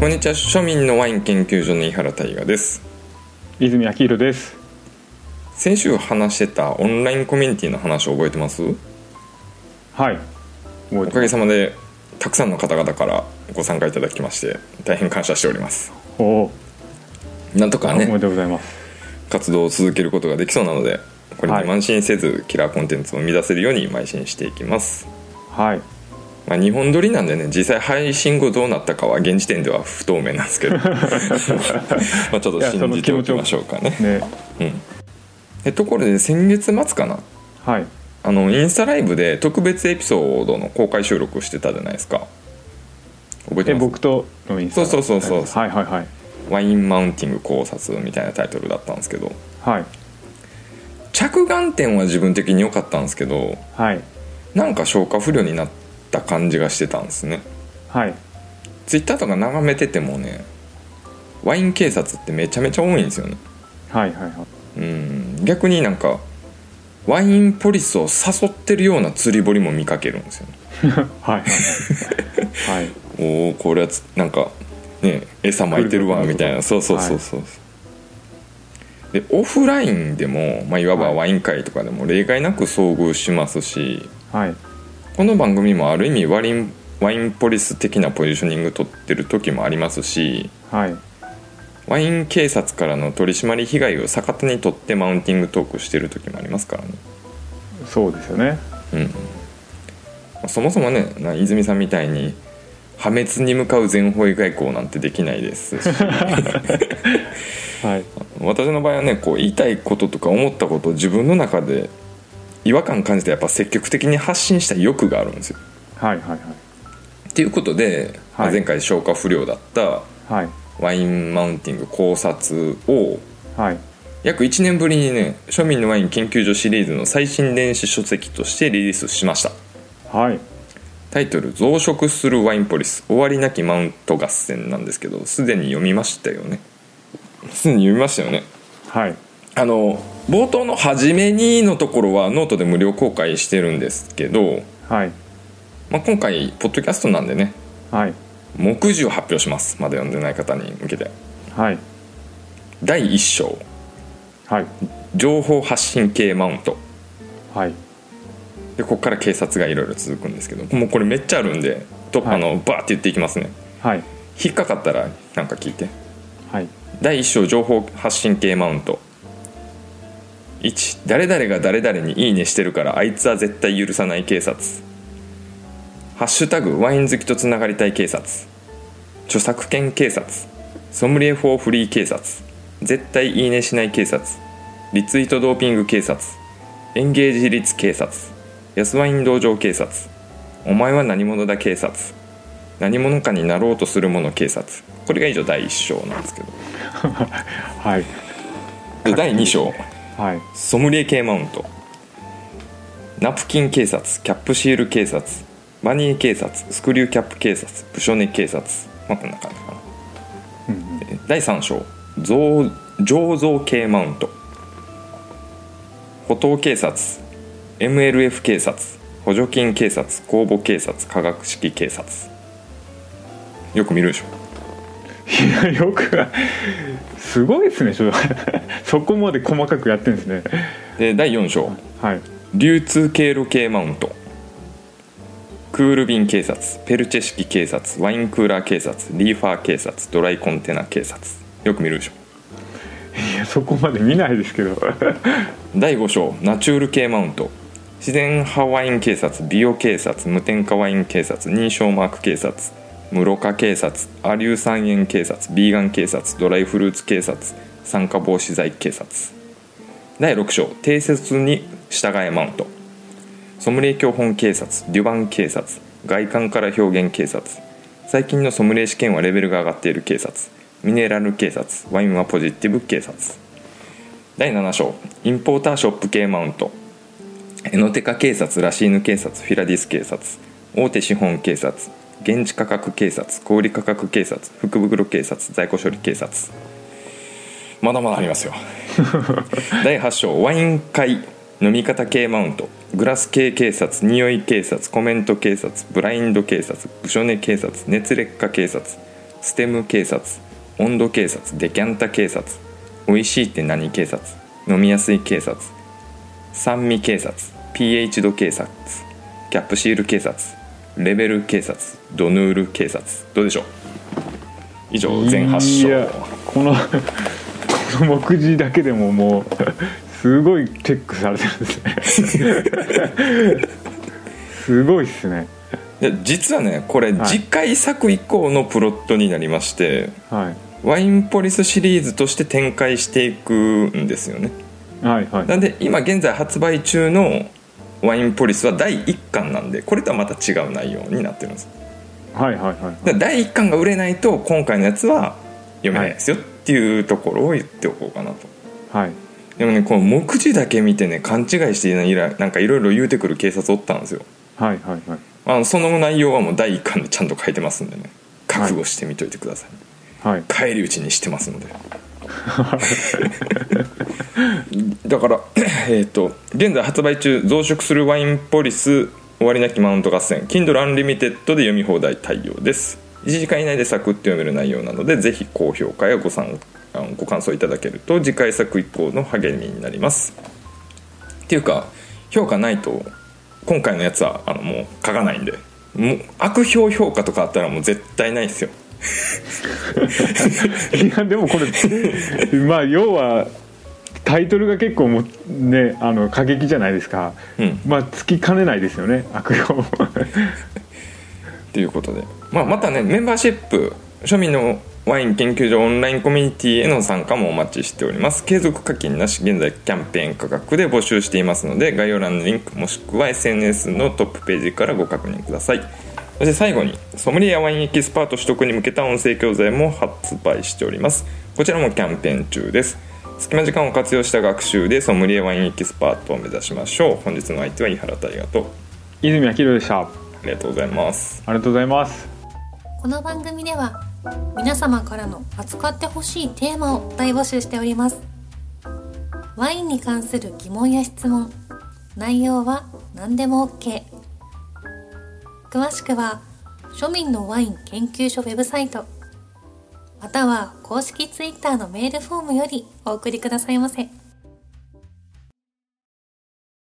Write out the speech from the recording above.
こんにちは。庶民のワイン研究所の井原大我です。泉明宏です。先週話してたオンラインコミュニティの話を覚えてます？はい。おかげさまでたくさんの方々からご参加いただきまして大変感謝しております。おお。なんとかねおめでとうございます。活動を続けることができそうなのでこれにはい。慢心せずキラーコンテンツを生み出せるように邁進していきます、はいまあ、2本撮りなんでね実際配信後どうなったかは現時点では不透明なんですけど。まあちょっと信じておきましょうかね。ね。うん。えところで先月末かな。はい。あのインスタライブで特別エピソードの公開収録をしてたじゃないですか。覚えてます？え僕とのインスタ。そうそうそうそうはいはいはい。ワインマウンティング考察みたいなタイトルだったんですけど。はい。着眼点は自分的に良かったんですけど。はい。なんか消化不良になった感じがしてたんですね。はい。ツイッターとか眺めててもねワイン警察ってめちゃめちゃ多いんですよね。はいはいはい。うん。逆になんかワインポリスを誘ってるような釣り堀も見かけるんですよね。はい。はい。はいはいおおこれはつなんかね餌撒いてるわみたいな。そうそうそうそう、でオフラインでも、まあ、いわばワイン会とかでも例外なく遭遇しますし、はいこの番組もある意味ワインワインポリス的なポジショニング取ってる時もありますしはい。ワイン警察からの取り締まり被害を逆手に取ってマウンティングトークしてる時もありますからね。そうですよね。うん。まあそもそもねな泉さんみたいに破滅に向かう全方位外交なんてできないですし。はい。私の場合はねこう言いたいこととか思ったことを自分の中で違和感感じてやっぱ積極的に発信したい欲があるんですよ。はいはいはい。っていうことで、まあはい前回消化不良だったはい。ワインマウンティング考察をはい。約1年ぶりにね庶民のワイン研究所シリーズの最新電子書籍としてリリースしました。はい。タイトル「増殖するワインポリス終わりなきマウント合戦」なんですけどすでに読みましたよね。すでに読みましたよね。はい。あの冒頭の「初めに」のところはノートで無料公開してるんですけど、はい。まあ、今回ポッドキャストなんでねはい。目次を発表します。まだ読んでない方に向けて。はい。第1章。はい。情報発信系マウント。はい。でここから警察がいろいろ続くんですけどもうこれめっちゃあるんでと、はい。あのバーって言っていきますね。はい。引っかかったらなんか聞いて。はい。第1章情報発信系マウント1誰々が誰々に「いいね」してるからあいつは絶対許さない警察「ハッシュタグワイン好きとつながりたい警察」著作権警察。ソムリエ・フォー・フリー警察。絶対いいねしない警察。リツイートドーピング警察。エンゲージ率警察。安ワイン道場警察。お前は何者だ警察。何者かになろうとする者警察。これが以上第1章なんですけど。はい。で第2章はい。ソムリエ系マウント。ナプキン警察キャップシール警察バニー警察スクリューキャップ警察ブショネ警察。まあこんな感じかな。うん第3章。造醸造系マウント。補当警察 MLF 警察補助金警察公募警察科学式警察。よく見るでしょ。いやよくすごいですね そこまで細かくやってるんですね。で第4章。はい。流通経路系マウント。クール便警察。ペルチェ式警察。ワインクーラー警察。リーファー警察。ドライコンテナ警察。よく見るでしょ。いやそこまで見ないですけど。第5章。ナチュール系マウント。自然派ワイン警察。美容警察。無添加ワイン警察。認証マーク警察無ろ過警察アリュー酸塩警察ビーガン警察ドライフルーツ警察酸化防止剤警察。第6章定説に従えマウント。ソムリエ教本警察デュバン警察外観から表現警察。最近のソムリエ試験はレベルが上がっている警察。ミネラル警察ワインはポジティブ警察。第7章インポーターショップ系マウント。エノテカ警察ラシーヌ警察フィラディス警察大手資本警察。現地価格警察小売価格警察福袋警察在庫処理警察。まだまだありますよ。第8章ワイン会飲み方系マウント。グラス系警察匂い警察コメント警察ブラインド警察部署ネ警察熱劣化警察ステム警察温度警察デキャンタ警察美味しいって何警察飲みやすい警察酸味警察 pH 度警察キャップシール警察レベル警察ドヌール警察どうでしょう？以上全8いや章この この目次だけでももう すごいチェックされてるんですね。すごいっすね。で実はねこれはい。次回作以降のプロットになりまして、はい。ワインポリスシリーズとして展開していくんですよねはいはいなんで今現在発売中のワインポリスは第1巻なんでこれとはまた違う内容になってるんですはいはいはい。だから第1巻が売れないと今回のやつは読めないですよっていうところを言っておこうかなと。はい。でもねこの目次だけ見てね勘違いしていらなんかいろいろ言うてくる警察おったんですよ。はいはいはい。あのその内容はもう第1巻でちゃんと書いてますんでね。覚悟してみといてください、はい。返り討ちにしてますので だからえっと現在発売中増殖するワインポリス終わりなきマウント合戦 Kindle Unlimited で読み放題対応です。1時間以内でサクッと読める内容なのでぜひ高評価やご参ご感想いただけると次回作以降の励みになります。っていうか評価ないと今回のやつはあのもう書かないんでもう悪評評価とかあったらもう絶対ないですよ。いやでもこれまあ要はタイトルが結構もねあの過激じゃないですか、うん。まあつきかねないですよね悪用。ということで、まあ、またねメンバーシップ庶民のワイン研究所オンラインコミュニティへの参加もお待ちしております。継続課金なし現在キャンペーン価格で募集していますので概要欄のリンクもしくは SNS のトップページからご確認くださいそして最後にソムリエワインエキスパート取得に向けた音声教材も発売しております。こちらもキャンペーン中です。隙間時間を活用した学習でソムリエワインエキスパートを目指しましょう。本日の相手は井原大河と泉明宏でした。あありがとうございます。りがとうございます。この番組では皆様からの扱ってほしいテーマを大募集しております。ワインに関する疑問や質問内容は何でも OK 詳しくは庶民のワイン研究所ウェブサイトまたは公式 Twitter のメールフォームよりお送りくださいませ。